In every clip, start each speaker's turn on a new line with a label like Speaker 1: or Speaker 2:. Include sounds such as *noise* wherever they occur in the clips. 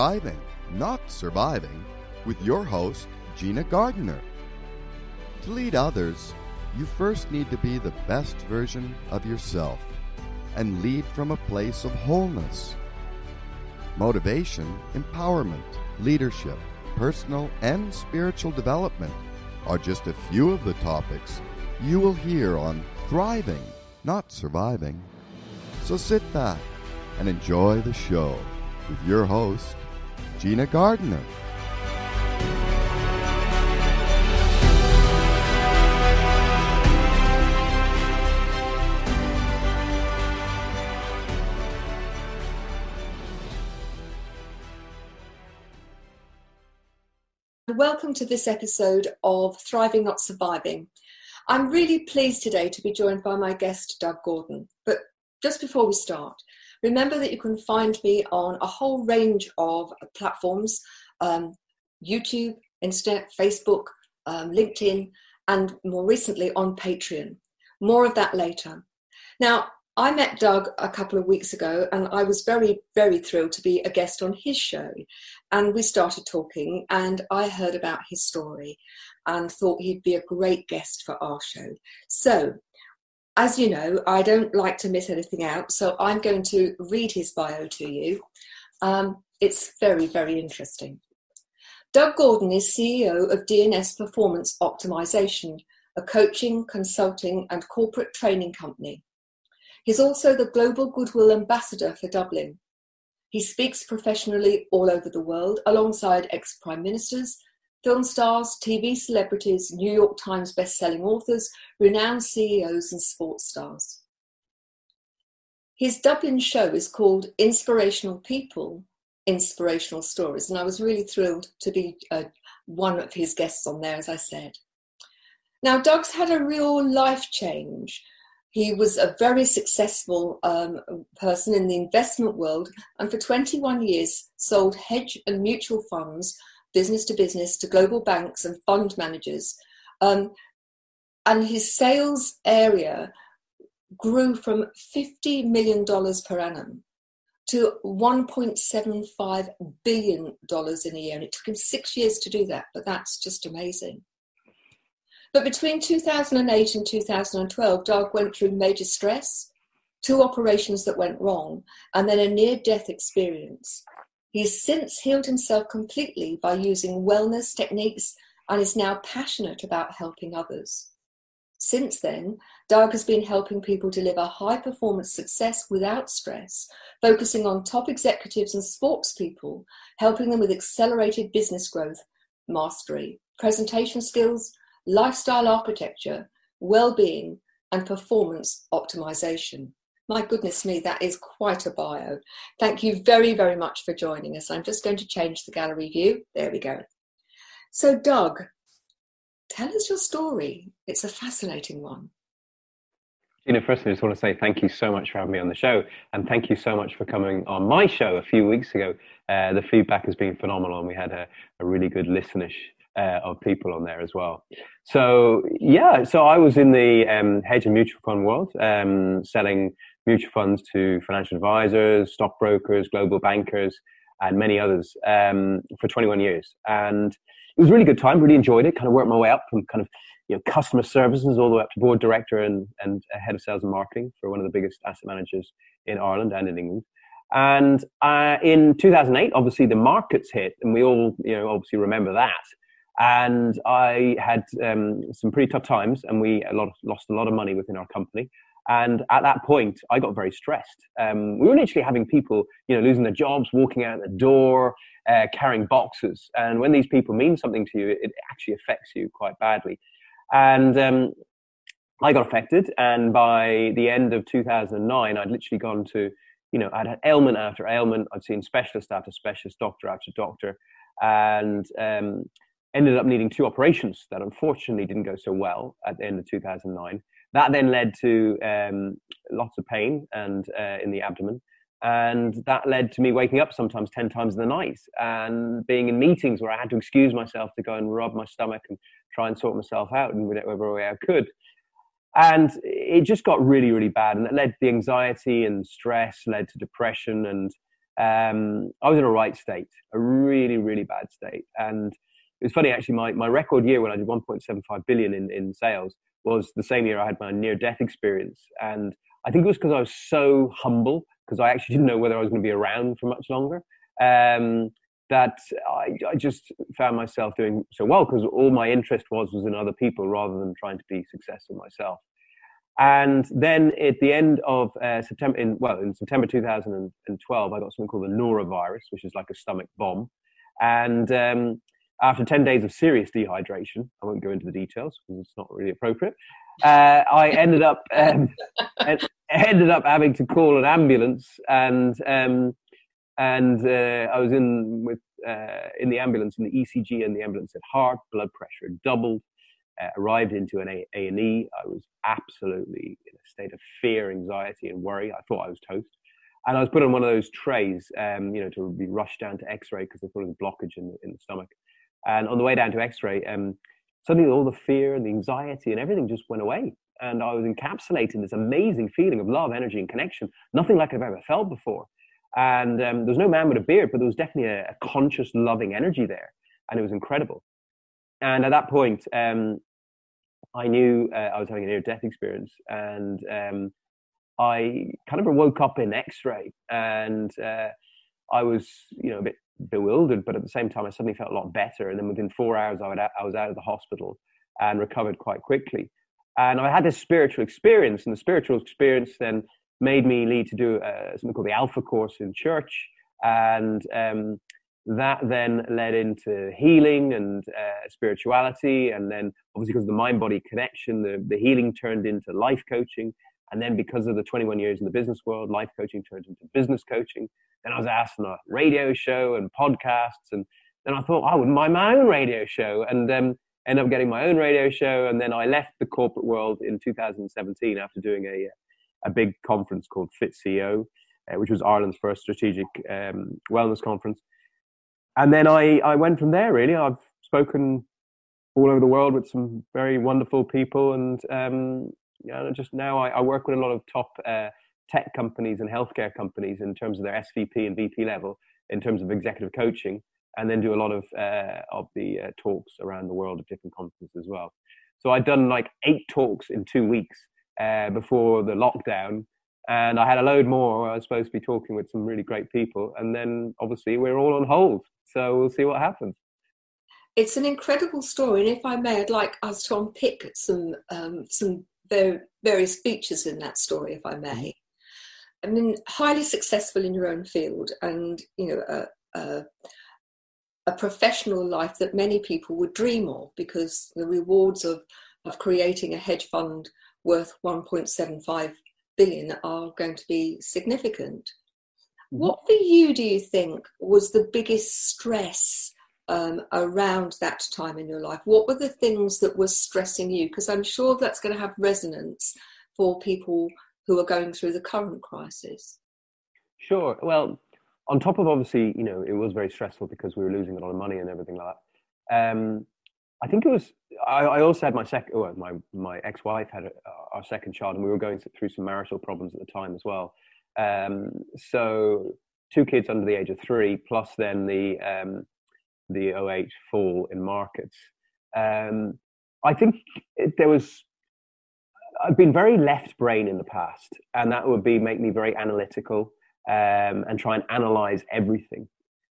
Speaker 1: Thriving, Not Surviving, with your host, Gina Gardner. To lead others, you first need to be the best version of yourself and lead from a place of wholeness. Motivation, empowerment, leadership, personal and spiritual development are just a few of the topics you will hear on Thriving, Not Surviving. So sit back and enjoy the show with your host, Gina Gardner.
Speaker 2: Welcome to this episode of Thriving Not Surviving. I'm really pleased today to be joined by my guest, Doug Gordon. But just before we start, remember that you can find me on a whole range of platforms um, YouTube, Internet, Facebook, um, LinkedIn, and more recently on Patreon. More of that later. Now, I met Doug a couple of weeks ago and I was very, very thrilled to be a guest on his show. And we started talking, and I heard about his story and thought he'd be a great guest for our show. So, as you know, I don't like to miss anything out, so I'm going to read his bio to you. Um, it's very, very interesting. Doug Gordon is CEO of DNS Performance Optimization, a coaching, consulting, and corporate training company. He's also the Global Goodwill Ambassador for Dublin. He speaks professionally all over the world alongside ex prime ministers, film stars, TV celebrities, New York Times best-selling authors, renowned CEOs, and sports stars. His Dublin show is called Inspirational People, Inspirational Stories, and I was really thrilled to be uh, one of his guests on there, as I said. Now, Doug's had a real life change he was a very successful um, person in the investment world and for 21 years sold hedge and mutual funds, business to business, to global banks and fund managers. Um, and his sales area grew from $50 million per annum to $1.75 billion in a year. And it took him six years to do that, but that's just amazing. But between 2008 and 2012, Doug went through major stress, two operations that went wrong, and then a near death experience. He has since healed himself completely by using wellness techniques and is now passionate about helping others. Since then, Doug has been helping people deliver high performance success without stress, focusing on top executives and sports people, helping them with accelerated business growth, mastery, presentation skills, lifestyle architecture, well-being, and performance optimization. My goodness me, that is quite a bio. Thank you very, very much for joining us. I'm just going to change the gallery view. There we go. So, Doug, tell us your story. It's a fascinating one.
Speaker 3: Gina, first, I just want to say thank you so much for having me on the show, and thank you so much for coming on my show a few weeks ago. Uh, the feedback has been phenomenal, and we had a, a really good listeners uh, of people on there as well. So yeah, so I was in the um, hedge and mutual fund world, um, selling mutual funds to financial advisors, stockbrokers, global bankers, and many others um, for 21 years. And it was a really good time. Really enjoyed it. Kind of worked my way up from kind of you know customer services all the way up to board director and and head of sales and marketing for one of the biggest asset managers in Ireland and in England. And uh, in 2008, obviously the markets hit, and we all you know obviously remember that and I had um, some pretty tough times, and we a lot lost a lot of money within our company. And at that point, I got very stressed. Um, we were literally having people, you know, losing their jobs, walking out the door, uh, carrying boxes. And when these people mean something to you, it actually affects you quite badly. And um, I got affected. And by the end of 2009, I'd literally gone to, you know, I'd had ailment after ailment. I'd seen specialist after specialist, doctor after doctor. And um, ended up needing two operations that unfortunately didn't go so well at the end of 2009. That then led to um, lots of pain and uh, in the abdomen, and that led to me waking up sometimes 10 times in the night and being in meetings where I had to excuse myself to go and rub my stomach and try and sort myself out in whatever way I could. And it just got really, really bad, and it led to the anxiety and stress, led to depression and um, I was in a right state, a really, really bad state. And it was funny actually. My, my record year when I did 1.75 billion in, in sales was the same year I had my near death experience. And I think it was because I was so humble because I actually didn't know whether I was going to be around for much longer. Um, that I, I, just found myself doing so well because all my interest was was in other people rather than trying to be successful myself. And then at the end of uh, September, in well, in September 2012, I got something called the norovirus, which is like a stomach bomb. And um, after 10 days of serious dehydration, I won't go into the details because it's not really appropriate. Uh, I ended up um, ended up having to call an ambulance, and um, and uh, I was in with uh, in the ambulance in the ECG, and the ambulance said heart blood pressure doubled. Uh, arrived into an A and E. I was absolutely in a state of fear, anxiety, and worry. I thought I was toast, and I was put on one of those trays, um, you know, to be rushed down to X-ray because they thought it was a blockage in the, in the stomach. And on the way down to X-ray, um, suddenly all the fear and the anxiety and everything just went away. And I was encapsulated in this amazing feeling of love, energy, and connection, nothing like I've ever felt before. And um, there was no man with a beard, but there was definitely a, a, conscious, loving energy there. And it was incredible. And at that point, um, I knew uh, I was having a near death experience. And um, I kind of woke up in x ray and uh, I was, you know, a bit bewildered, but at the same time, I suddenly felt a lot better. And then within four hours, I, would, I was out of the hospital and recovered quite quickly. And I had this spiritual experience, and the spiritual experience then made me lead to do uh, something called the Alpha Course in church. And um, that then led into healing and uh, spirituality. And then, obviously, because of the mind body connection, the, the healing turned into life coaching. And then, because of the 21 years in the business world, life coaching turned into business coaching. Then I was asked on a radio show and podcasts, and then I thought I wouldn't mind my own radio show, and um, ended up getting my own radio show. And then I left the corporate world in 2017 after doing a a big conference called Fit CEO, uh, which was Ireland's first strategic um, wellness conference. And then I I went from there. Really, I've spoken all over the world with some very wonderful people, and um, yeah, just now I, I, work with a lot of top uh, tech companies and healthcare companies in terms of their SVP and VP level, in terms of executive coaching, and then do a lot of uh, of the uh, talks around the world at different conferences as well. So I'd done like eight talks in two weeks uh, before the lockdown, and I had a load more. I was supposed to be talking with some really great people, and then obviously we're all on hold. So we'll see what happens.
Speaker 2: It's an incredible story, and if I may, I'd like us to unpick some um, some various features in that story, if I may. Mm-hmm. I mean, highly successful in your own field, and you know, a, a, a, professional life that many people would dream of, because the rewards of of creating a hedge fund worth 1.75 billion are going to be significant. Mm-hmm. What for you do you think was the biggest stress um, around that time in your life? What were the things that were stressing you? Because I'm sure that's going to have resonance for people who are going through the current crisis?
Speaker 3: Sure. Well, on top of obviously, you know, it was very stressful because we were losing a lot of money and everything like that. Um, I think it was. I, I also had my second. Well, my my ex-wife had a, our second child, and we were going through some marital problems at the time as well. Um, so two kids under the age of three, plus then the um, the 08 fall in markets. Um, I think there was I've been very left brain in the past, and that would be make me very analytical um, and try and analyze everything.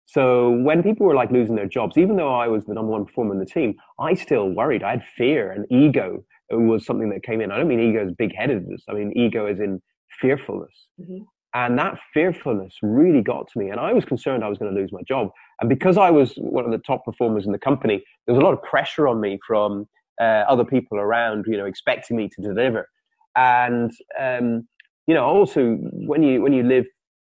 Speaker 3: So when people were like losing their jobs, even though I was the number one performer in the team, I still worried. I had fear and ego was something that came in. I don't mean ego as big headedness. I mean ego as in fearfulness. Mm-hmm. And that fearfulness really got to me. And I was concerned I was going to lose my job. And because I was one of the top performers in the company, there was a lot of pressure on me from uh, other people around, you know, expecting me to deliver. And um, you know, also when you when you live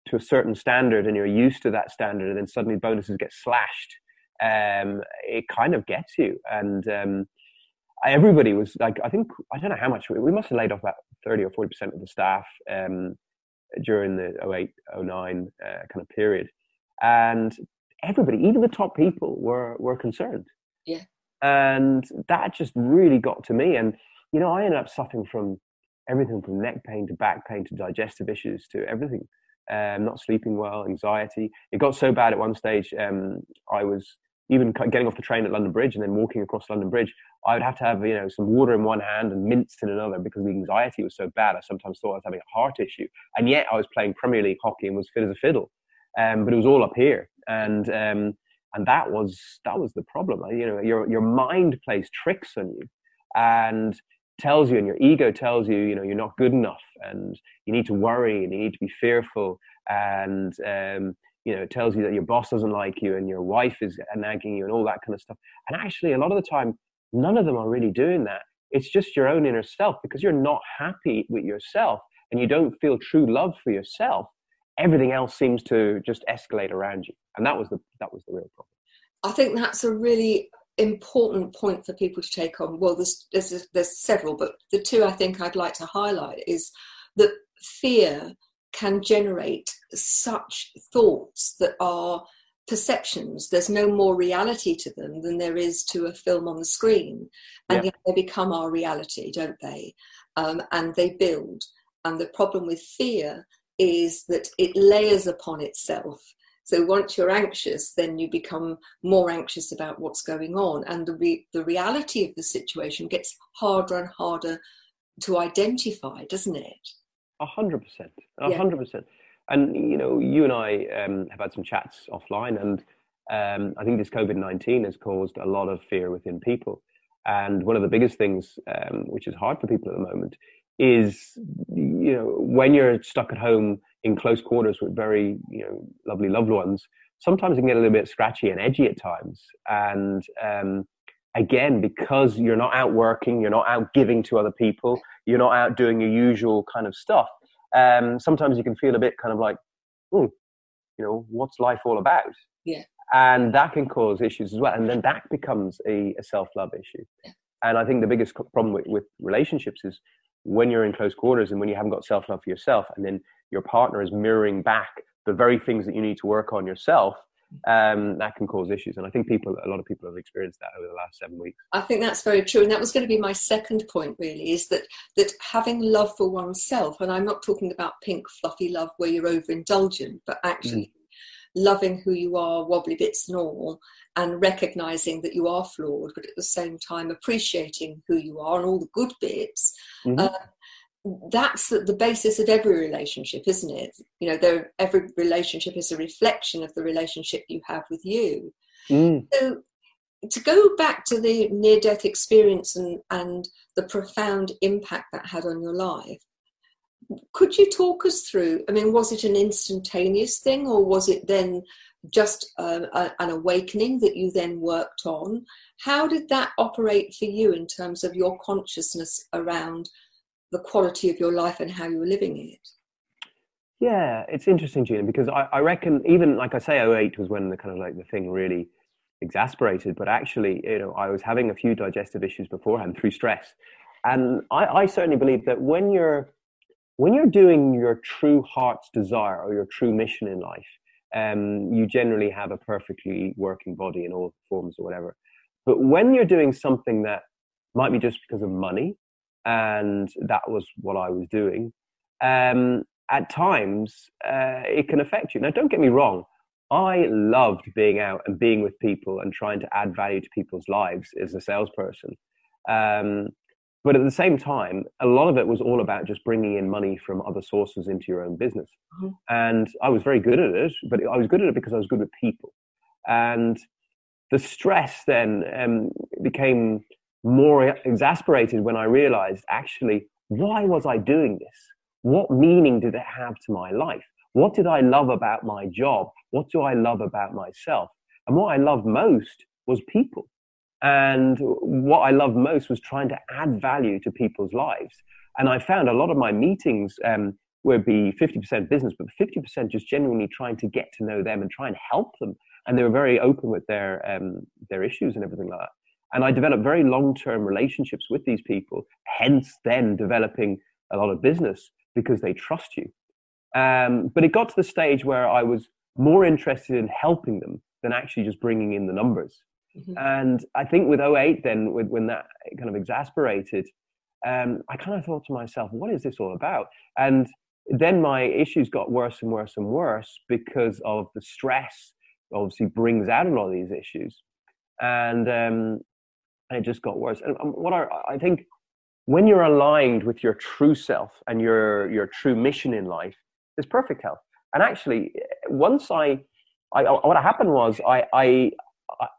Speaker 3: to a certain standard and you're used to that standard, and then suddenly bonuses get slashed, um, it kind of gets you. And um, everybody was like, I think I don't know how much we, must have laid off about thirty or forty percent of the staff um, during the 08, 09 uh, kind of period, and everybody, even the top people, were were concerned.
Speaker 2: Yeah
Speaker 3: and that just really got to me and you know i ended up suffering from everything from neck pain to back pain to digestive issues to everything um, not sleeping well, anxiety. It got so bad at one stage, um, I was even getting off the train at London Bridge and then walking across London Bridge. I would have to have you know some water in one hand and mints in another because the anxiety was so bad. I sometimes thought I was having a heart issue, and yet I was playing Premier League hockey and was fit as a fiddle. Um, but it was all up here, and um, and that was that was the problem. You know, your your mind plays tricks on you, and tells you and your ego tells you you know you're not good enough and you need to worry and you need to be fearful and um, you know it tells you that your boss doesn't like you and your wife is nagging you and all that kind of stuff. And actually a lot of the time none of them are really doing that. It's just your own inner self because you're not happy with yourself and you don't feel true love for yourself everything else seems to just escalate around you. And that was the that was the real problem.
Speaker 2: I think that's a really important point for people to take on. Well there's, there's there's several but the two i think i'd like to highlight is that fear can generate such thoughts that are perceptions. There's no more reality to them than there is to a film on the screen. And yet they become our reality don't they? Um, and they build. And the problem with fear is that it layers upon itself. So once you're anxious, then you become more anxious about what's going on, and the re- the reality of the situation gets harder and harder to identify, doesn't it?
Speaker 3: A hundred percent, a hundred percent. And you know, you and I um, have had some chats offline, and um, I think this COVID nineteen has caused a lot of fear within people. And one of the biggest things, um, which is hard for people at the moment, is you know when you're stuck at home in close quarters with very you know lovely loved ones sometimes it can get a little bit scratchy and edgy at times and um, again because you're not out working you're not out giving to other people you're not out doing your usual kind of stuff um, sometimes you can feel a bit kind of like hmm, you know what's life all about?
Speaker 2: Yeah.
Speaker 3: And that can cause issues as well and then that becomes a, a self-love issue. Yeah. and i think the biggest problem with, with relationships is when you're in close quarters and when you haven't got self love for yourself, and then your partner is mirroring back the very things that you need to work on yourself, um, that can cause issues. And I think people, a lot of people have experienced that over the last seven weeks.
Speaker 2: I think that's very true. And that was going to be my second point, really, is that, that having love for oneself, and I'm not talking about pink, fluffy love where you're overindulgent, but actually mm. loving who you are, wobbly bits and all, and recognizing that you are flawed, but at the same time appreciating who you are and all the good bits. Mm-hmm. Uh, that's the, basis of every relationship, isn't it? You know, there, every relationship is a reflection of the relationship you have with you. Mm. So, to go back to the near death experience and, and the profound impact that had on your life, could you talk us through? I mean, was it an instantaneous thing or was it then just uh, a, an awakening that you then worked on. How did that operate for you in terms of your consciousness around the quality of your life and how you're living it?
Speaker 3: Yeah, it's interesting, Gina, because I, I reckon even like I say, 08 was when the kind of like the thing really exasperated, but actually, you know, I was having a few digestive issues beforehand *laughs* through stress. And I, I certainly believe that when you're when you're doing your true heart's desire or your true mission in life, um, you generally have a perfectly working body in all forms or whatever. But when you're doing something that might be just because of money, and that was what I was doing, um, at times uh, it can affect you. Now, don't get me wrong. I loved being out and being with people and trying to add value to people's lives as a salesperson. Um, but at the same time, a lot of it was all about just bringing in money from other sources into your own business. Mm-hmm. And I was very good at it, but I was good at it because I was good with people. And the stress then um, became more exasperated when I realized actually, why was I doing this? What meaning did it have to my life? What did I love about my job? What do I love about myself? And what I loved most was people. And what I loved most was trying to add value to people's lives. And I found a lot of my meetings um, would be 50% business, but 50% just genuinely trying to get to know them and try and help them. And they were very open with their, um, their issues and everything like that. And I developed very long term relationships with these people, hence then developing a lot of business because they trust you. Um, but it got to the stage where I was more interested in helping them than actually just bringing in the numbers. Mm-hmm. And I think with 08, then, with, when that kind of exasperated, um, I kind of thought to myself, what is this all about? And then my issues got worse and worse and worse because of the stress obviously brings out a lot of these issues and um, and it just got worse. And um, what I, I think when you're aligned with your true self and your your true mission in life there's perfect health. And actually once i, I what happened was I, I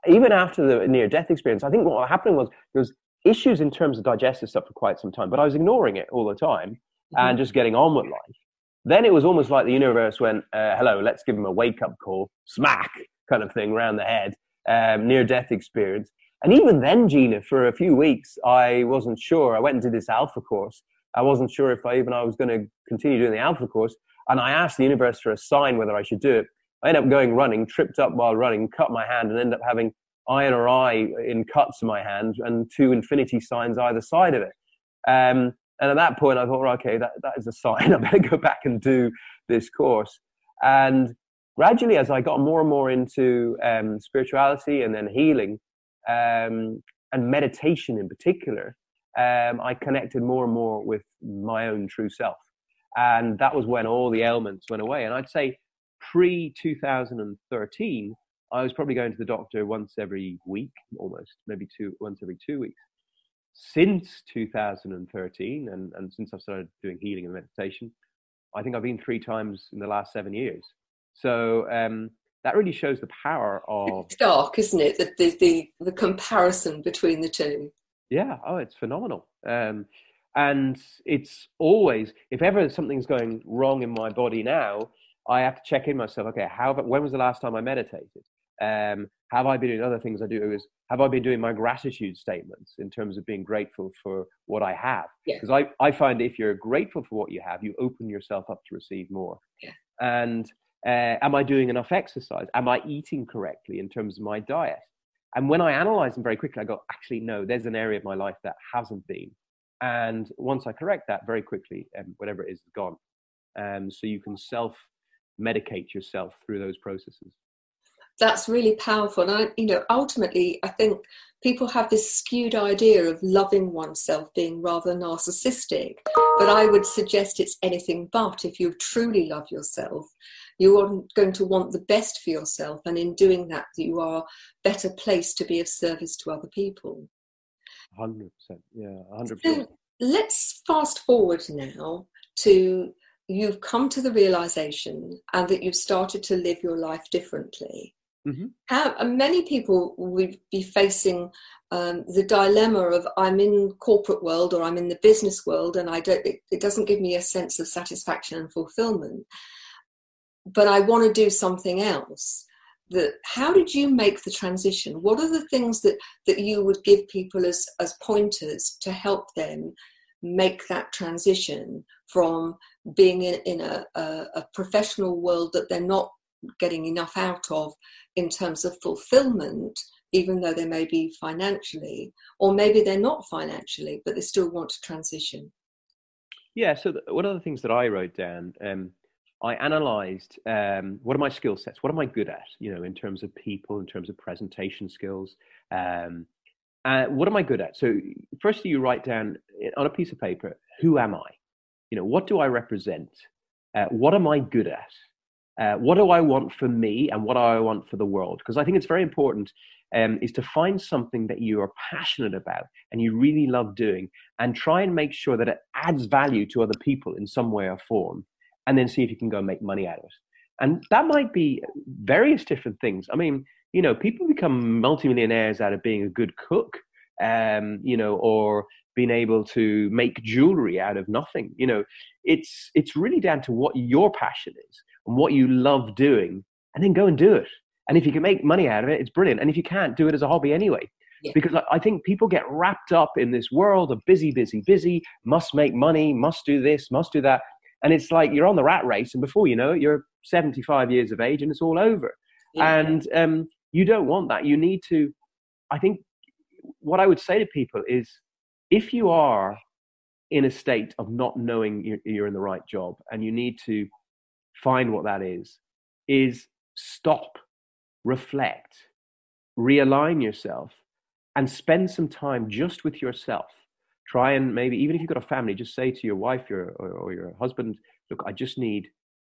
Speaker 3: even after the near death experience i think what happened was there was issues in terms of digestive stuff for quite some time but i was ignoring it all the time mm-hmm. and just getting on with life. Then it was almost like the universe went uh, hello let's give him a wake up call smack kind of thing around the head um, near death experience and even then, Gina, for a few weeks, I wasn't sure. I went and did this alpha course. I wasn't sure if I even I was going to continue doing the alpha course. And I asked the universe for a sign whether I should do it. I ended up going running, tripped up while running, cut my hand, and ended up having I and or I in cuts in my hand and two infinity signs either side of it. Um, and at that point, I thought, well, okay, that, that is a sign. *laughs* I better go back and do this course. And gradually, as I got more and more into um, spirituality and then healing, um, and meditation in particular, um, I connected more and more with my own true self. And that was when all the ailments went away. And I'd say pre 2013, I was probably going to the doctor once every week, almost, maybe two, once every two weeks. Since 2013, and, and since I've started doing healing and meditation, I think I've been three times in the last seven years. So um, that really shows the power of
Speaker 2: it's dark isn't it? The, the, the, the comparison between the two.
Speaker 3: Yeah oh it's phenomenal. Um, and it's always if ever something's going wrong in my body now i have to check in myself okay how about when was the last time i meditated? Um, have i been doing other things i do? Is have i been doing my gratitude statements in terms of being grateful for what i have? Because yeah. I, I find if you're grateful for what you have you open yourself up to receive more.
Speaker 2: Yeah.
Speaker 3: and uh, am I doing enough exercise? Am I eating correctly in terms of my diet? And when I analyze them very quickly, I go, actually, no, there's an area of my life that hasn't been. And once I correct that very quickly, um, whatever it is, is gone. Um, so you can self medicate yourself through those processes.
Speaker 2: That's really powerful. And I, you know, ultimately, I think people have this skewed idea of loving oneself being rather narcissistic. But I would suggest it's anything but. If you truly love yourself, you are going to want the best for yourself, and in doing that, you are better placed to be of service to other people.
Speaker 3: 100%. Yeah, 100%.
Speaker 2: So let's fast forward now to you've come to the realization and that you've started to live your life differently. Mm-hmm. How, many people will be facing um, the dilemma of I'm in corporate world or I'm in the business world and I don't it, it doesn't give me a sense of satisfaction and fulfillment but I want to do something else. That how did you make the transition? What are the things that that you would give people as as pointers to help them make that transition from being in, in a, a, a professional world that they're not getting enough out of in terms of fulfillment even though they may be financially, or maybe they're not financially, but they still want to transition.
Speaker 3: Yeah. So the, one of the things that I wrote down, um, I analyzed um, what are my skill sets, what am I good at, you know, in terms of people, in terms of presentation skills. Um, uh, what am I good at? So, firstly, you write down eh, on a piece of paper, who am I? You know, what do I represent? Uh, what am I good at? Uh, what do I want for me and what do I want for the world? Because I think it's very important um, is to find something that you are passionate about and you really love doing and try and make sure that it adds value to other people in some way or form and then see if you can go and make money out of it. And that might be various different things. I mean, you know, people become multimillionaires out of being a good cook, um, you know, or being able to make jewelry out of nothing. You know, it's it's really down to what your passion is and what you love doing, and then go and do it. And if you can make money out of it, it's brilliant. And if you can't, do it as a hobby anyway. Yeah. Because I think people get wrapped up in this world of busy, busy, busy, must make money, must do this, must do that. And it's like you're on the rat race, and before you know it, you're 75 years of age and it's all over. Yeah. And um, you don't want that. You need to, I think, what I would say to people is if you are in a state of not knowing you're, you're in the right job and you need to find what that is, is stop, reflect, realign yourself, and spend some time just with yourself try and maybe even if you've got a family just say to your wife your, or, or your husband look, I just need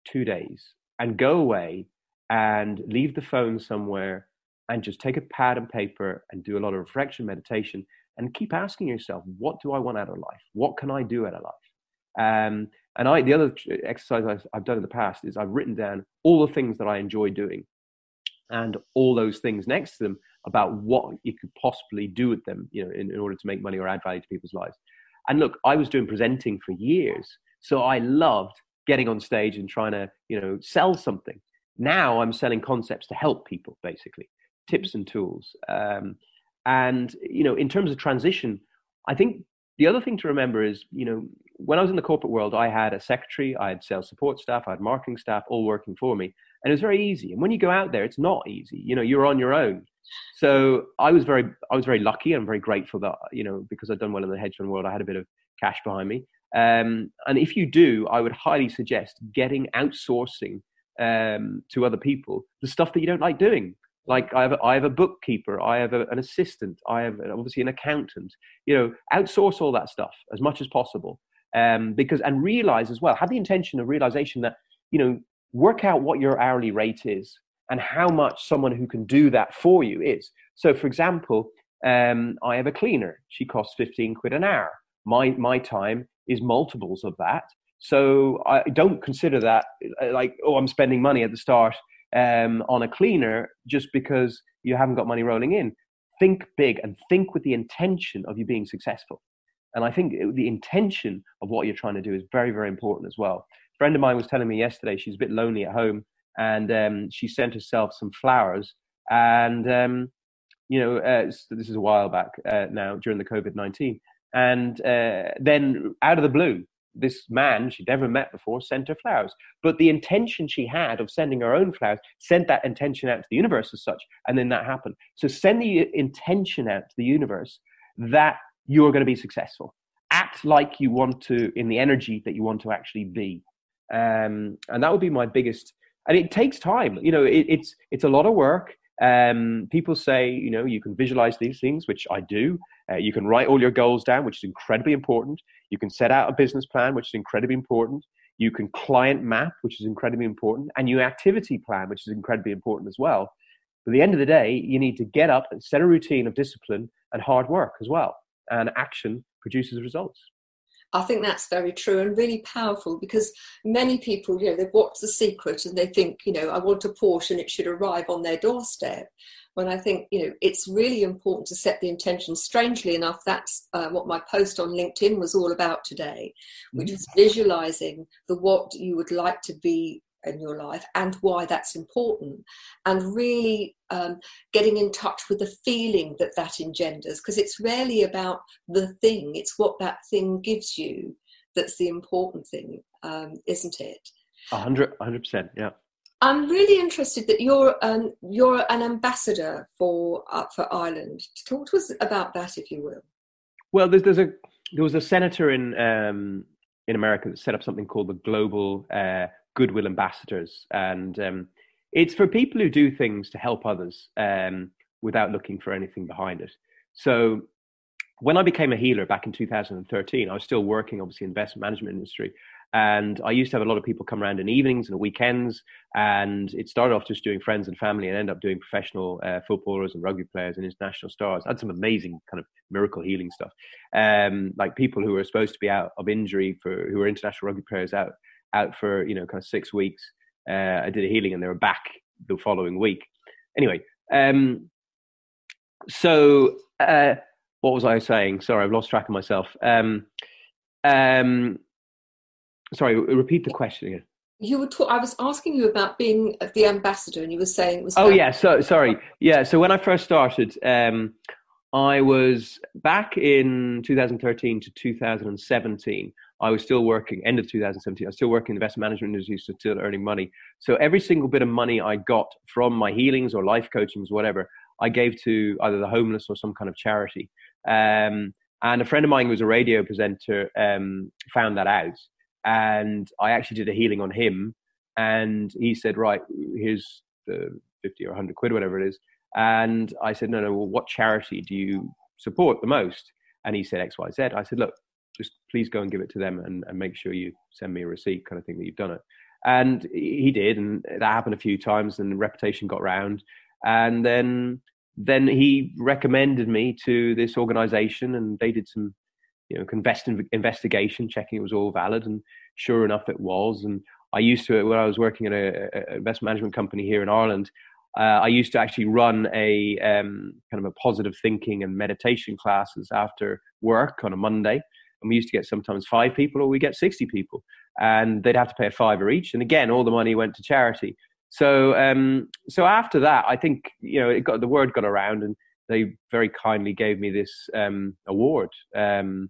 Speaker 3: two days and go away and leave the phone somewhere and just take a pad and paper and do a lot of reflection meditation and keep asking yourself, what do I want out of life? What can I do out of life? Um, and I, the other exercise I've, I've done in the past is I've written down all the things that I enjoy doing and all those things next to them about what you could possibly do with them, you know, in, in order to make money or add value to people's lives. And look, I was doing presenting for years, so I loved getting on stage and trying to, you know, sell something. Now I'm selling concepts to help people, basically, tips and tools. Um, and you know, in terms of transition, I think the other thing to remember is, you know, when I was in the corporate world, I had a secretary, I had sales support staff, I had marketing staff, all working for me, and it was very easy. And when you go out there, it's not easy. You know, you're on your own. So I was very, I was very lucky. and very grateful that you know because I'd done well in the hedge fund world, I had a bit of cash behind me. Um, and if you do, I would highly suggest getting outsourcing um, to other people the stuff that you don't like doing. Like I have, a, I have a bookkeeper, I have a, an assistant, I have obviously an accountant. You know, outsource all that stuff as much as possible, um, because and realize as well, have the intention of realization that you know, work out what your hourly rate is and how much someone who can do that for you is. So, for example, um, I have a cleaner. She costs 15 quid an hour. My, my time is multiples of that. So I don't consider that uh, like, oh, I'm spending money at the start um, on a cleaner just because you haven't got money rolling in. Think big and think with the intention of you being successful. And I think the intention of what you're trying to do is very, very important as well. A friend of mine was telling me yesterday she's a bit lonely at home and um, she sent herself some flowers. And um, you know, uh, this is a while back uh, now during the COVID nineteen, and uh, then out of the blue, this man she'd never met before sent her flowers. But the intention she had of sending her own flowers sent that intention out to the universe as such, and then that happened. So send the intention out to the universe that you are going to be successful. Act like you want to in the energy that you want to actually be. Um, and that would be my biggest and it takes time. You know, it, it's it's a lot of work. Um, people say, you know, you can visualize these things, which I do. Uh, you can write all your goals down, which is incredibly important. You can set out a business plan, which is incredibly important. You can client map, which is incredibly important, and your activity plan, which is incredibly important as well. But at the end of the day, you need to get up and set a routine of discipline and hard work as well. And action produces results.
Speaker 2: I think that's very true and really powerful because many people, you know, they've watched The Secret and they think, you know, I want a Porsche and it should arrive on their doorstep. When I think, you know, it's really important to set the intention. Strangely enough, that's uh, what my post on LinkedIn was all about today, which mm. was visualizing the what you would like to be in your life and why that's important and really um, getting in touch with the feeling that that engenders because it's rarely about the thing it's what that thing gives you that's the important thing um, isn't it
Speaker 3: 100 100% yeah
Speaker 2: I'm really interested that you're um, you're an ambassador for uh, for Ireland. Talk to us about that, if you will.
Speaker 3: Well, there's, there's a there was a senator in um, in America that set up something called the Global uh, goodwill ambassadors, and um, it's for people who do things to help others um, without looking for anything behind it. So when I became a healer back in 2013, I was still working, obviously, in the investment management industry. And I used to have a lot of people come around in evenings and weekends. And it started off just doing friends and family and ended up doing professional uh, footballers and rugby players and international stars. I had some amazing kind of miracle healing stuff. Um, like people who were supposed to be out of injury for who were international rugby players out out for you know kind of six weeks. Uh, I did a healing and they were back the following week. Anyway, um, so uh, what was I saying? Sorry, I've lost track of myself. Um, um, sorry, repeat the question again.
Speaker 2: You were. Ta- I was asking you about being the ambassador, and you were saying it was.
Speaker 3: Oh yeah, so sorry. Yeah, so when I first started, um, I was back in 2013 to 2017. I was still working, end of 2017, I was still working in the investment management industry, so still earning money. So every single bit of money I got from my healings or life coachings, whatever, I gave to either the homeless or some kind of charity. Um, and a friend of mine who was a radio presenter um, found that out. And I actually did a healing on him. And he said, right, here's the 50 or 100 quid, whatever it is. And I said, no, no, well, what charity do you support the most? And he said, X, Y, Z. I said, look, just please go and give it to them and, and make sure you send me a receipt, kind of thing that you've done it. And he did, and that happened a few times, and the reputation got round. And then then he recommended me to this organization, and they did some you know invest investigation, checking it was all valid, and sure enough, it was. And I used to when I was working at a, a investment management company here in Ireland. Uh, I used to actually run a um, kind of a positive thinking and meditation classes after work on a Monday, and we used to get sometimes five people or we get 60 people. And they'd have to pay a fiver each. And again all the money went to charity. So um, so after that i think you know it got the word got around and they very kindly gave me this um, award. Um,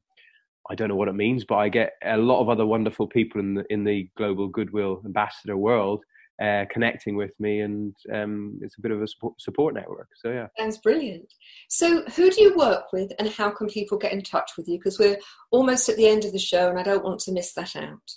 Speaker 3: i don't know what it means but i get a lot of other wonderful people in the in the global goodwill ambassador world uh, connecting with me, and um, it's a bit of a support network. So yeah,
Speaker 2: sounds brilliant. So who do you work with, and how can people get in touch with you? Because we're almost at the end of the show, and I don't want to miss that out.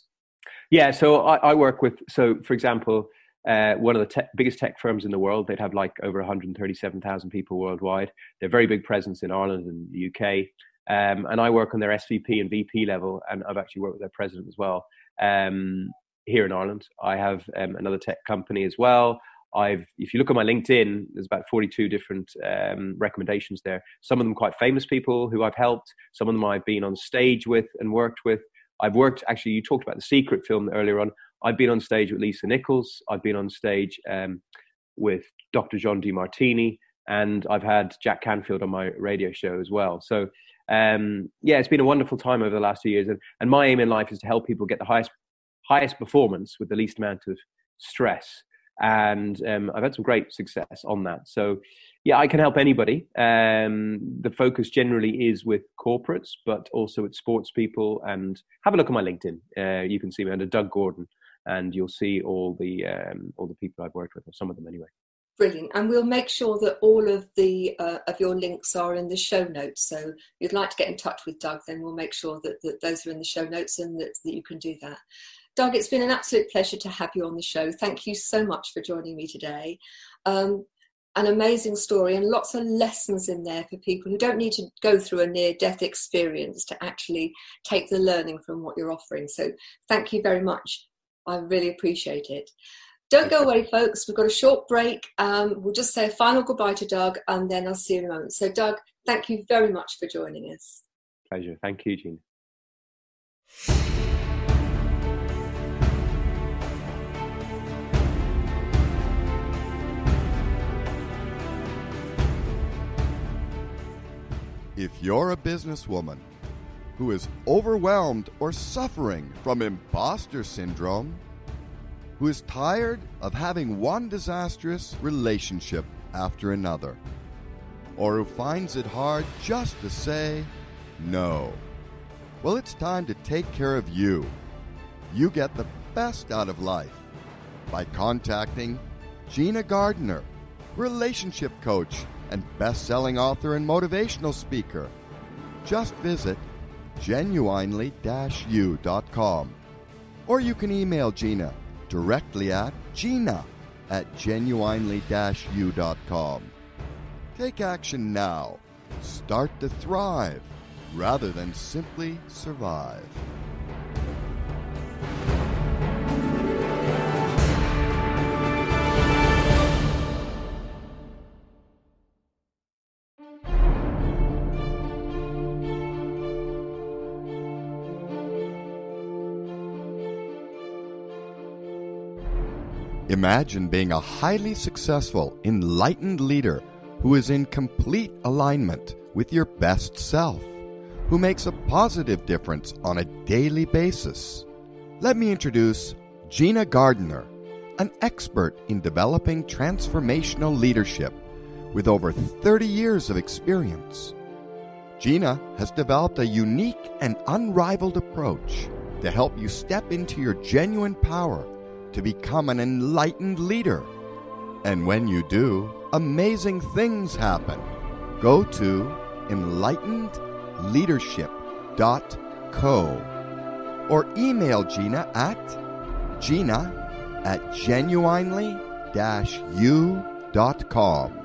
Speaker 3: Yeah, so I, I work with. So for example. Uh, one of the te- biggest tech firms in the world. They'd have like over 137,000 people worldwide. They're very big presence in Ireland and the UK. Um, and I work on their SVP and VP level, and I've actually worked with their president as well. Um, here in Ireland. I have um, another tech company as well. I've, if you look at my LinkedIn, there's about 42 different um, recommendations there. Some of them quite famous people who I've helped. Some of them I've been on stage with and worked with. I've worked, actually, you talked about the Secret film earlier on. I've been on stage with Lisa Nichols. I've been on stage um, with Dr. John Demartini. And I've had Jack Canfield on my radio show as well. So, um, yeah, it's been a wonderful time over the last few years. And, and my aim in life is to help people get the highest highest performance with the least amount of stress. And um, I've had some great success on that. So, yeah, I can help anybody. Um, the focus generally is with corporates, but also with sports people. And have a look at my LinkedIn. Uh, you can see me under Doug Gordon, and you'll see all the um, all the people I've worked with, or some of them anyway.
Speaker 2: Brilliant, and we'll make sure that all of the uh, of your links are in the show notes. So, if you'd like to get in touch with Doug, then we'll make sure that, that those are in the show notes and that, that you can do that. Doug, it's been an absolute pleasure to have you on the show. Thank you so much for joining me today. Um, an amazing story and lots of lessons in there for people who don't need to go through a near death experience to actually take the learning from what you're offering. So, thank you very much. I really appreciate it. Don't go away, folks. We've got a short break. Um, we'll just say a final goodbye to Doug and then I'll see you in a moment. So, Doug, thank you very much for joining us.
Speaker 3: Pleasure. Thank you, Jean.
Speaker 1: If you're a businesswoman who is overwhelmed or suffering from imposter syndrome, who is tired of having one disastrous relationship after another, or who finds it hard just to say no, well, it's time to take care of you. You get the best out of life by contacting Gina Gardner, relationship coach and best selling author and motivational speaker. Just visit genuinely u.com. Or you can email Gina directly at gina at genuinely u.com. Take action now. Start to thrive rather than simply survive. Imagine being a highly successful, enlightened leader who is in complete alignment with your best self, who makes a positive difference on a daily basis. Let me introduce Gina Gardner, an expert in developing transformational leadership with over 30 years of experience. Gina has developed a unique and unrivaled approach to help you step into your genuine power to become an enlightened leader. And when you do, amazing things happen. Go to enlightenedleadership.co or email Gina at gina at genuinely-u.com.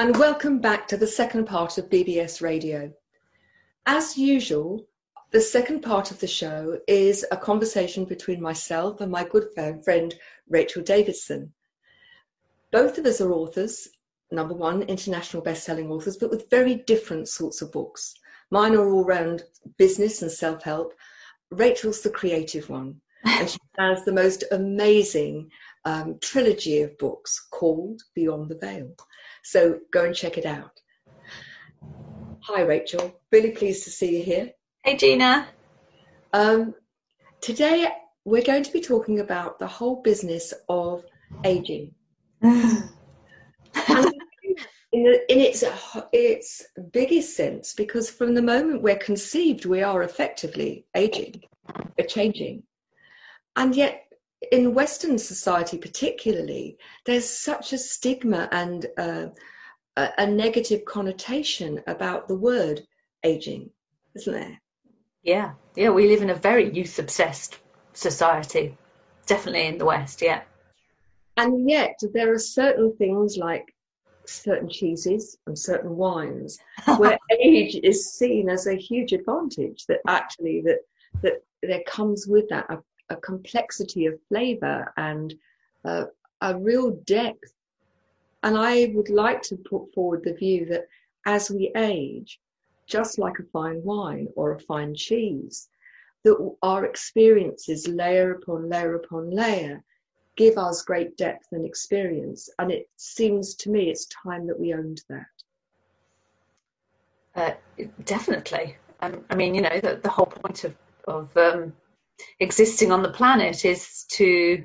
Speaker 2: and welcome back to the second part of BBS Radio. As usual, the second part of the show is a conversation between myself and my good friend Rachel Davidson. Both of us are authors, number one, international best-selling authors, but with very different sorts of books. Mine are all around business and self-help. Rachel's the creative one, and she *laughs* has the most amazing um, trilogy of books called Beyond the Veil. So go and check it out. Hi, Rachel. Really pleased to see you here.
Speaker 4: Hey, Gina.
Speaker 2: Um, today, we're going to be talking about the whole business of aging. *laughs* in, the, in its, its biggest sense, because from the moment we're conceived, we are effectively aging, we're changing. And yet, in Western society, particularly, there's such a stigma and uh, a, a, negative connotation about the word aging, isn't there?
Speaker 4: Yeah, yeah, we live in a very youth obsessed society, definitely in the West, yeah.
Speaker 2: And yet, there are certain things like certain cheeses and certain wines *laughs* where age is seen as a huge advantage that actually that that there comes with that a a complexity of flavor and uh, a real depth. And I would like to put forward the view that as we age, just like a fine wine or a fine cheese, that our experiences, layer upon layer upon layer, give us great depth and experience. And it seems to me it's time that we owned that.
Speaker 4: Uh, definitely. Um, I mean, you know, the, the whole point of, of um, existing on the planet is to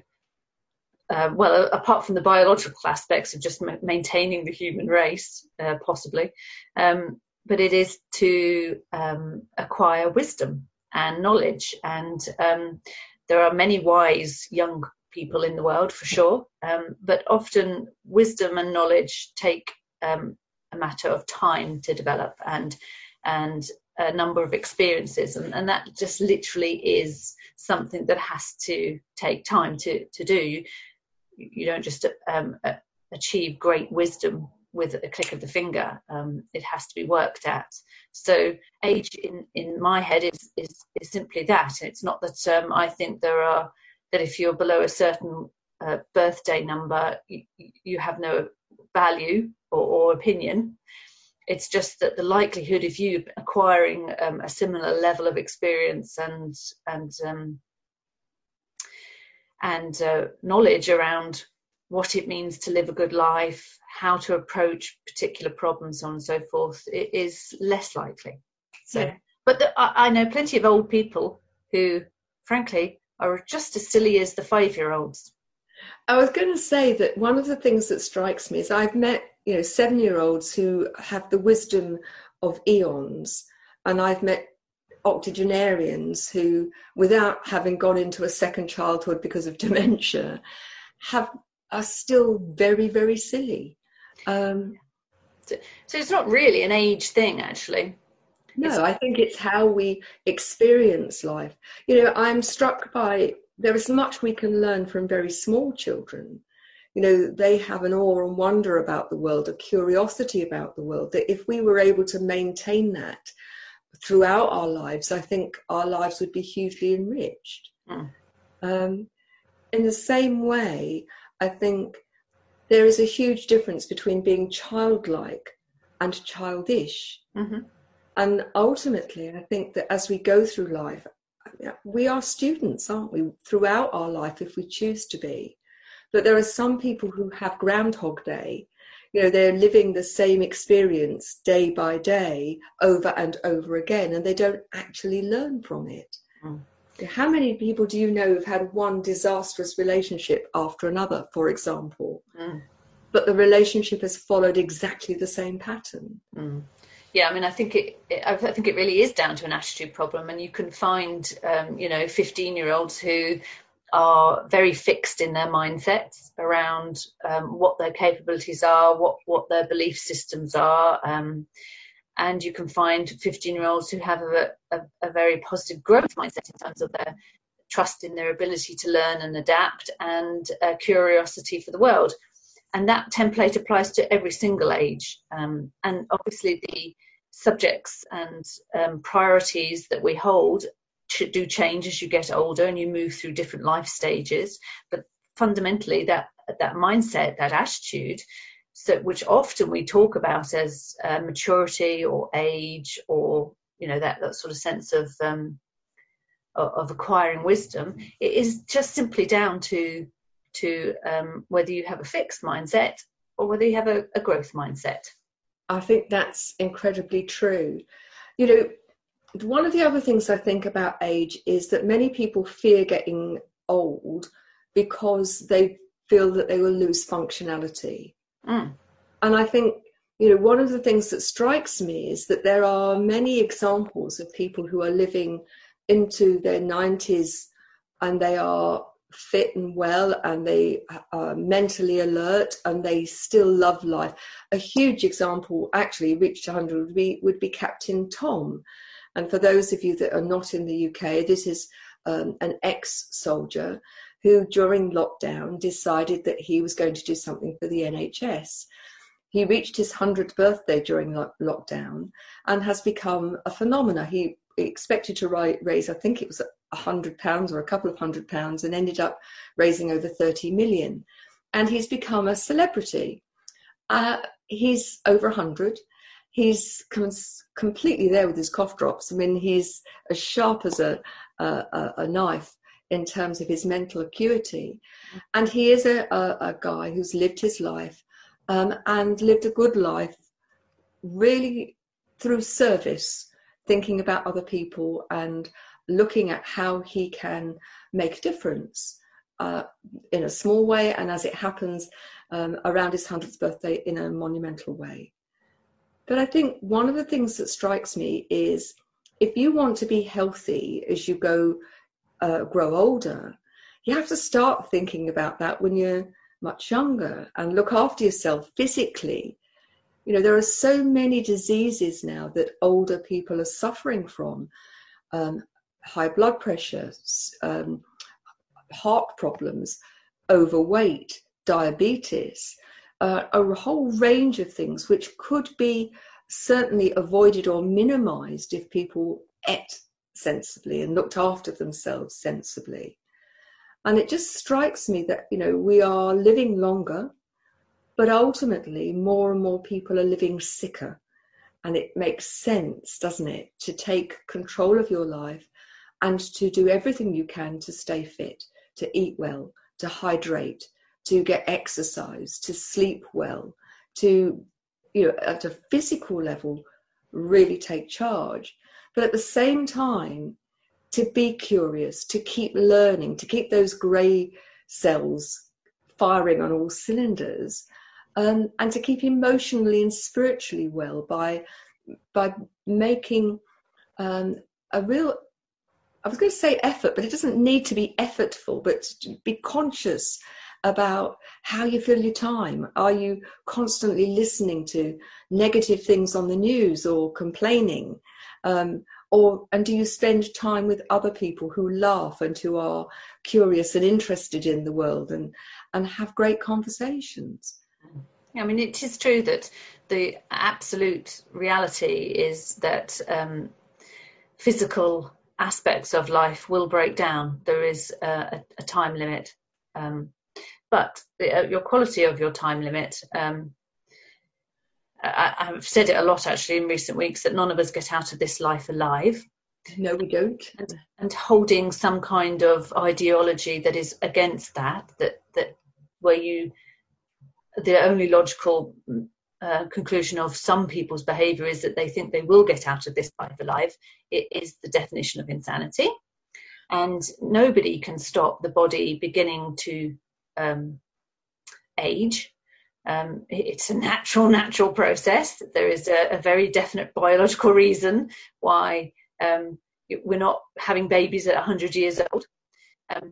Speaker 4: uh, well, apart from the biological aspects of just ma- maintaining the human race, uh, possibly, um, but it is to um, acquire wisdom and knowledge. And um, there are many wise young people in the world, for sure, um, but often wisdom and knowledge take um, a matter of time to develop and and a number of experiences, and, and that just literally is something that has to take time to, to do. You, you don't just um, achieve great wisdom with a click of the finger. Um, it has to be worked at. So age in, in my head is, is, is simply that. It's not that um, I think there are, that if you're below a certain uh, birthday number, you, you, have no value or, or, opinion. It's just that the likelihood of you acquiring um, a similar level of experience and and um, and uh, knowledge around what it means to live a good life, how to approach particular problems, so on and so forth, it is less likely. So, yeah. but the, I, I know plenty of old people who, frankly, are just as silly as the five-year-olds.
Speaker 2: I was going to say that one of the things that strikes me is I've met you know seven year olds who have the wisdom of eons. And i've met octogenarians who without having gone into a second childhood because of *laughs* dementia have are still very very silly. Um,
Speaker 4: so, so it's not really an age thing actually.
Speaker 2: No it's- i think it's how we experience life. You know i'm struck by there is much we can learn from very small children you know, they have an awe and wonder about the world, a curiosity about the world, that if we were able to maintain that throughout our lives, I think our lives would be hugely enriched. Mm. Um, in the same way, I think there is a huge difference between being childlike and childish. Mm-hmm. And ultimately, I think that as we go through life, we are students, aren't we, throughout our life if we choose to be. But there are some people who have Groundhog Day. You know, they're living the same experience day by day over and over again, and they don't actually learn from it. Mm. How many people do you know who've had one disastrous relationship after another, for example? Mm. But the relationship has followed exactly the same pattern.
Speaker 4: Mm. Yeah, I mean, I think it, it, I think it really is down to an attitude problem, and you can find, um, you know, fifteen-year-olds who are very fixed in their mindsets around um, what their capabilities are, what, what their belief systems are. Um, and you can find 15 year olds who have a, a, a, very positive growth mindset in terms of their trust in their ability to learn and adapt and curiosity for the world. and that template applies to every single age. Um, and obviously, the subjects and um, priorities that we hold do change as you get older and you move through different life stages. But fundamentally, that that mindset, that attitude, so which often we talk about as uh, maturity or age or you know that that sort of sense of um, of acquiring wisdom, it is just simply down to to um, whether you have a fixed mindset or whether you have a, a growth mindset.
Speaker 2: I think that's incredibly true. You know, one of the other things I think about age is that many people fear getting old because they feel that they will lose functionality. Mm. And I think, you know, one of the things that strikes me is that there are many examples of people who are living into their 90s and they are fit and well and they are mentally alert and they still love life. A huge example, actually, reached 100 would be, would be Captain Tom. And for those of you that are not in the UK, this is um, an ex soldier who, during lockdown, decided that he was going to do something for the NHS. He reached his 100th birthday during lo- lockdown and has become a phenomenon. He expected to raise, I think it was a hundred pounds or a couple of hundred pounds, and ended up raising over 30 million. And he's become a celebrity. Uh, he's over 100. He's com- completely there with his cough drops. I mean, he's as sharp as a, a, a knife in terms of his mental acuity. And he is a, a, a guy who's lived his life um, and lived a good life really through service thinking about other people and looking at how he can make a difference uh, in a small way and as it happens um, around his 100th birthday in a monumental way. But I think one of the things that strikes me is if you want to be healthy as you go uh, grow older, you have to start thinking about that when you're much younger and look after yourself physically. You know, there are so many diseases now that older people are suffering from um, high blood pressure, um, heart problems, overweight, diabetes, uh, a whole range of things which could be certainly avoided or minimized if people ate sensibly and looked after themselves sensibly. And it just strikes me that, you know, we are living longer but ultimately, more and more people are living sicker. And it makes sense, doesn't it, to take control of your life and to do everything you can to stay fit, to eat well, to hydrate, to get exercise, to sleep well, to, you know, at a physical level, really take charge. But at the same time, to be curious, to keep learning, to keep those grey cells firing on all cylinders, um, and to keep emotionally and spiritually well by by making um, a real I was going to say effort, but it doesn't need to be effortful, but be conscious about how you fill your time. Are you constantly listening to negative things on the news or complaining? Um, or and do you spend time with other people who laugh and who are curious and interested in the world and and have great conversations?
Speaker 4: I mean, it is true that the absolute reality is that um, physical aspects of life will break down. There is a, a time limit. Um, but the, uh, your quality of your time limit, um, I, have said it a lot actually in recent weeks that none of us get out of this life alive.
Speaker 2: No, we don't.
Speaker 4: And, and holding some kind of ideology that is against that, that that where you the only logical uh, conclusion of some people's behavior is that they think they will get out of this life alive. It is the definition of insanity. And nobody can stop the body beginning to um, age. Um, it's a natural, *laughs* natural process. There is a, a very definite biological reason why um, we're not having babies at 100 years old. Um,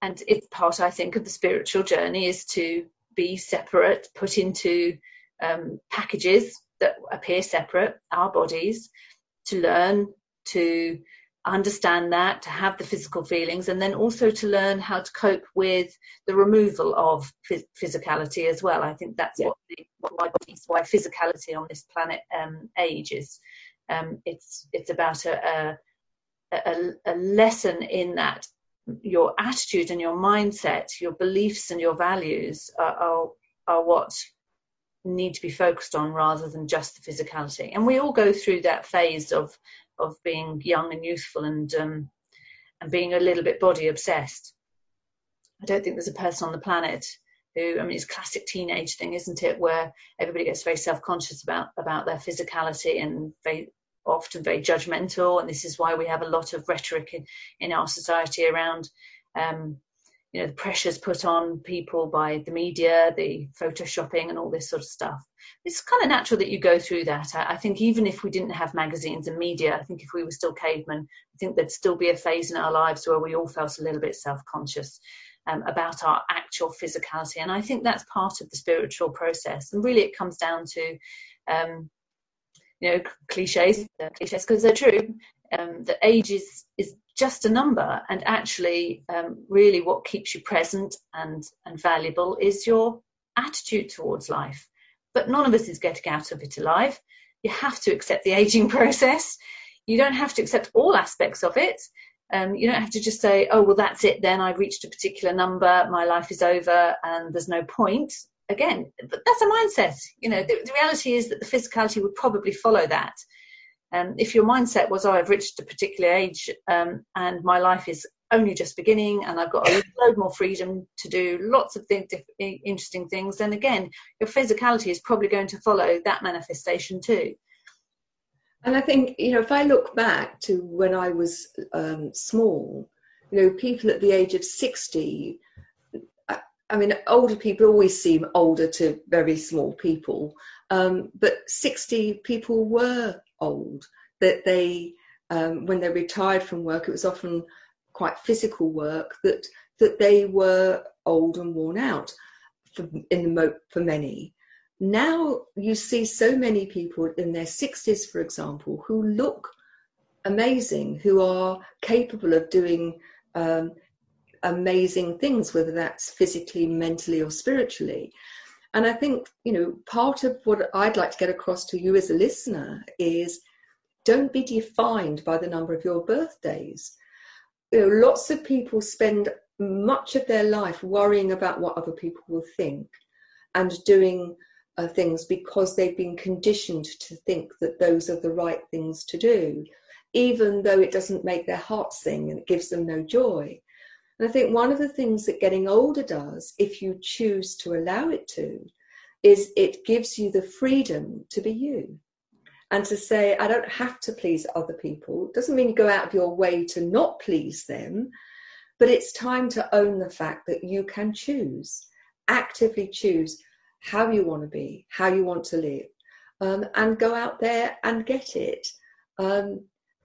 Speaker 4: and it's part, I think, of the spiritual journey is to be separate, put into um, packages that appear separate, our bodies, to learn to understand that, to have the physical feelings, and then also to learn how to cope with the removal of physicality as well. I think that's yeah. what, the, why, why physicality on this planet um, ages. Um, it's it's about a, a, a, a lesson in that your attitude and your mindset, your beliefs and your values are, are, are what need to be focused on rather than just the physicality. And we all go through that phase of of being young and youthful and um, and being a little bit body obsessed. I don't think there's a person on the planet who I mean it's classic teenage thing, isn't it, where everybody gets very self conscious about about their physicality and very often very judgmental, and this is why we have a lot of rhetoric in, in our society around um, you know the pressures put on people by the media the photoshopping and all this sort of stuff. It's kind of natural that you go through that. I, I, think even if we didn't have magazines and media i think if we were still cavemen i think there'd still be a phase in our lives where we all felt a little bit self-conscious um, about our actual physicality. And i think that's part of the spiritual process. And really it comes down to um, you know cliches cliches because they're true um, that age is is just a number and actually um, really what keeps you present and and valuable is your attitude towards life. But none of us is getting out of it alive. You have to accept the *laughs* aging process. You don't have to accept all aspects of it. Um, you don't have to just say oh well that's it then i've reached a particular number my life is over and there's no point. Again but that's a mindset. You know the, the reality is that the physicality would probably follow that um, if your mindset was, oh, I've reached a particular age um, and my life is only just beginning and I've got a *laughs* load more freedom to do lots of th- interesting things, then again, your physicality is probably going to follow that manifestation too.
Speaker 2: And I think, you know, if I look back to when I was um, small, you know, people at the age of 60, I, I mean, older people always seem older to very small people, um, but 60 people were old, that they, um, when they retired from work, it was often quite physical work, that, that they were old and worn out for, in the mo- for many. Now you see so many people in their 60s, for example, who look amazing, who are capable of doing um, amazing things, whether that's physically, mentally, or spiritually. And I think, you know, part of what I'd like to get across to you as a listener is don't be defined by the number of your birthdays. You know, lots of people spend much of their life worrying about what other people will think and doing uh, things because they've been conditioned to think that those are the right things to do, even though it doesn't make their heart sing and it gives them no joy. And I think one of the things that getting older does, if you choose to allow it to, is it gives you the freedom to be you and to say, I don't have to please other people. Doesn't mean you go out of your way to not please them, but it's time to own the fact that you can choose, actively choose how you want to be, how you want to live, um, and go out there and get it. Um,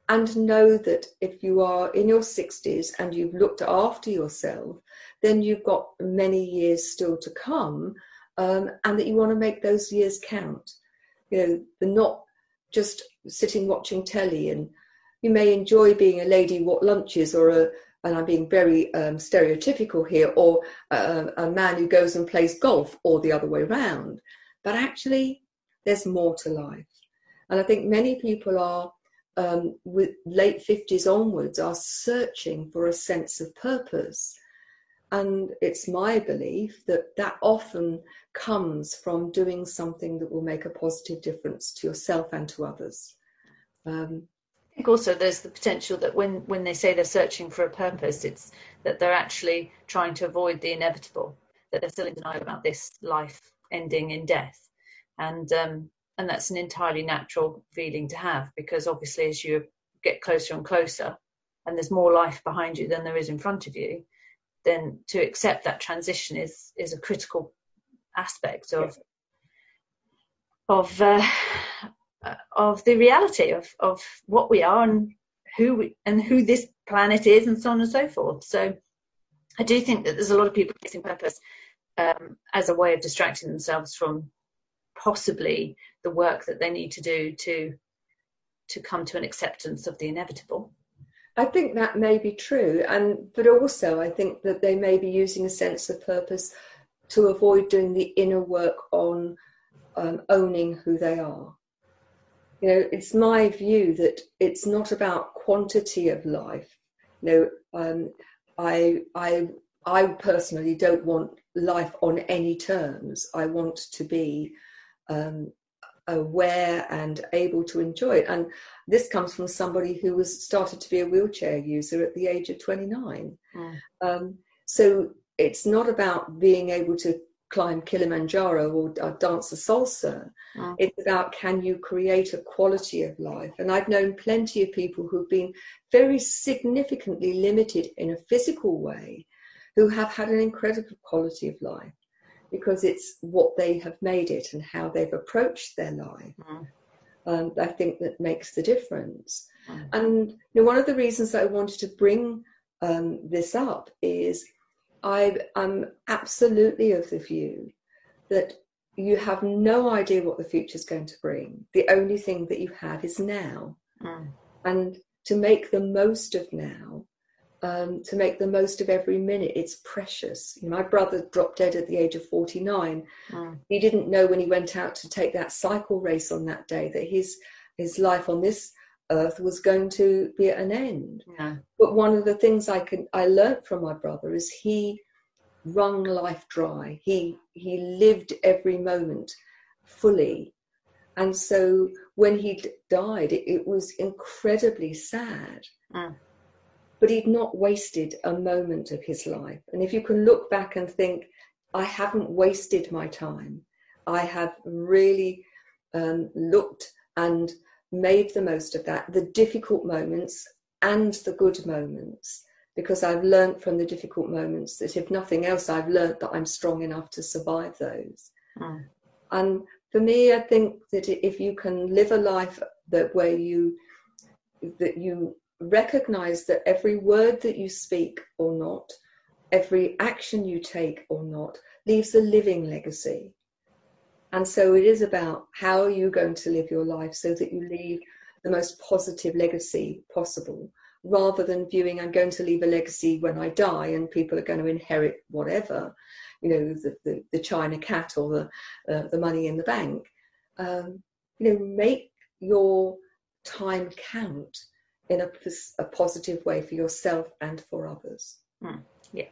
Speaker 2: and know that if you are in your 60s and you've looked after yourself, then you've got many years still to come, um, and that you want to make those years count. You know, the not just sitting watching telly, and you may enjoy being a lady what lunches or a and I'm being very um, stereotypical here, or a, a man who goes and plays golf, or the other way around. But actually, there's more to life. And I think many people are um, with late 50s onwards are searching for a sense of purpose. And it's my belief that that often comes from doing something that will make a positive difference to yourself and to others. Um,
Speaker 4: I think also there's the potential that when, when they say they're searching for a purpose, it's that they're actually trying to avoid the inevitable, that they're still in denial about this life ending in death. And um, and that's an entirely natural feeling to have because obviously as you get closer and closer and there's more life behind you than there is in front of you then to accept that transition is is a critical aspect of of uh, of the reality of of what we are and who we, and who this planet is and so on and so forth. So i do think that there's a lot of people using purpose um, as a way of distracting themselves from possibly the work that they need to do to to come to an acceptance of the inevitable.
Speaker 2: I think that may be true, and but also I think that they may be using a sense of purpose to avoid doing the inner work on um, owning who they are. You know, it's my view that it's not about quantity of life. You know, um, I I I personally don't want life on any terms. I want to be um, aware and able to enjoy it. And this comes from somebody who was started to be a wheelchair user at the age of 29. Mm. Um, so it's not about being able to climb Kilimanjaro or, or dance a salsa. Mm. It's about can you create a quality of life? And I've known plenty of people who've been very significantly limited in a physical way who have had an incredible quality of life because it's what they have made it and how they've approached their life. Mm. Um, I think that makes the difference. Mm. And you know, one of the reasons that I wanted to bring um, this up is I am absolutely of the view that you have no idea what the future is going to bring. The only thing that you have is now. Mm. And to make the most of now, um, to make the most of every minute, it's precious. You know, my brother dropped dead at the age of 49. Mm. He didn't know when he went out to take that cycle race on that day that his his life on this earth was going to be at an end. Yeah. But one of the things I can I learned from my brother is he wrung life dry. He he lived every moment fully. And so when he died, it, it was incredibly sad. Mm. But he'd not wasted a moment of his life. And if you can look back and think, I haven't wasted my time, I have really um, looked and made the most of that, the difficult moments and the good moments, because I've learned from the difficult moments that if nothing else, I've learned that I'm strong enough to survive those. Mm. And for me, I think that if you can live a life that where you that you recognize that every word that you speak or not, every action you take or not, leaves a living legacy. And so it is about how are you going to live your life so that you leave the most positive legacy possible, rather than viewing I'm going to leave a legacy when I die and people are going to inherit whatever, you know, the, the, the China cat or the, uh, the money in the bank. Um, you know, make your time count in a, a positive way for yourself and for others.
Speaker 4: Mm, yeah.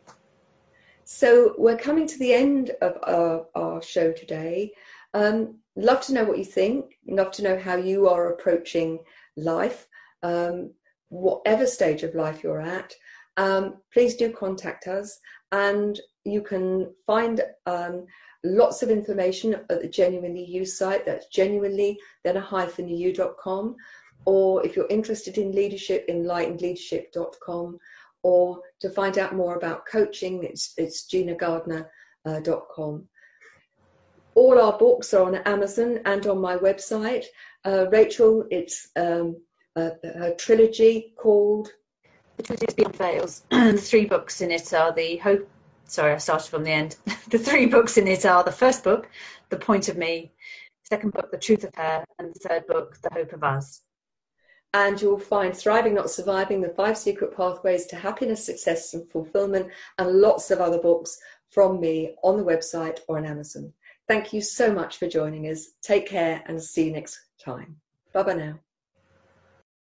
Speaker 2: So we're coming to the end of our, our show today. Um, love to know what you think. Love to know how you are approaching life, um, whatever stage of life you're at. Um, please do contact us, and you can find um, lots of information at the Genuinely You site. That's genuinely then a hyphen you.com. Or if you're interested in leadership, enlightenedleadership.com or to find out more about coaching, it's, it's ginagardner.com. All our books are on Amazon and on my website. Uh, Rachel, it's um, trilogy called
Speaker 4: The Trilogy Beyond *clears throat* the three books in it are the Hope. Sorry, I started from the end. *laughs* the three books in it are the first book, The Point of Me, second book, The Truth of Her, and the third book, The Hope of Us
Speaker 2: and you'll find Thriving Not Surviving, The Five Secret Pathways to Happiness, Success and Fulfillment, and lots of other books from me on the website or on Amazon. Thank you so much for joining us. Take care and see you next time. Bye bye now.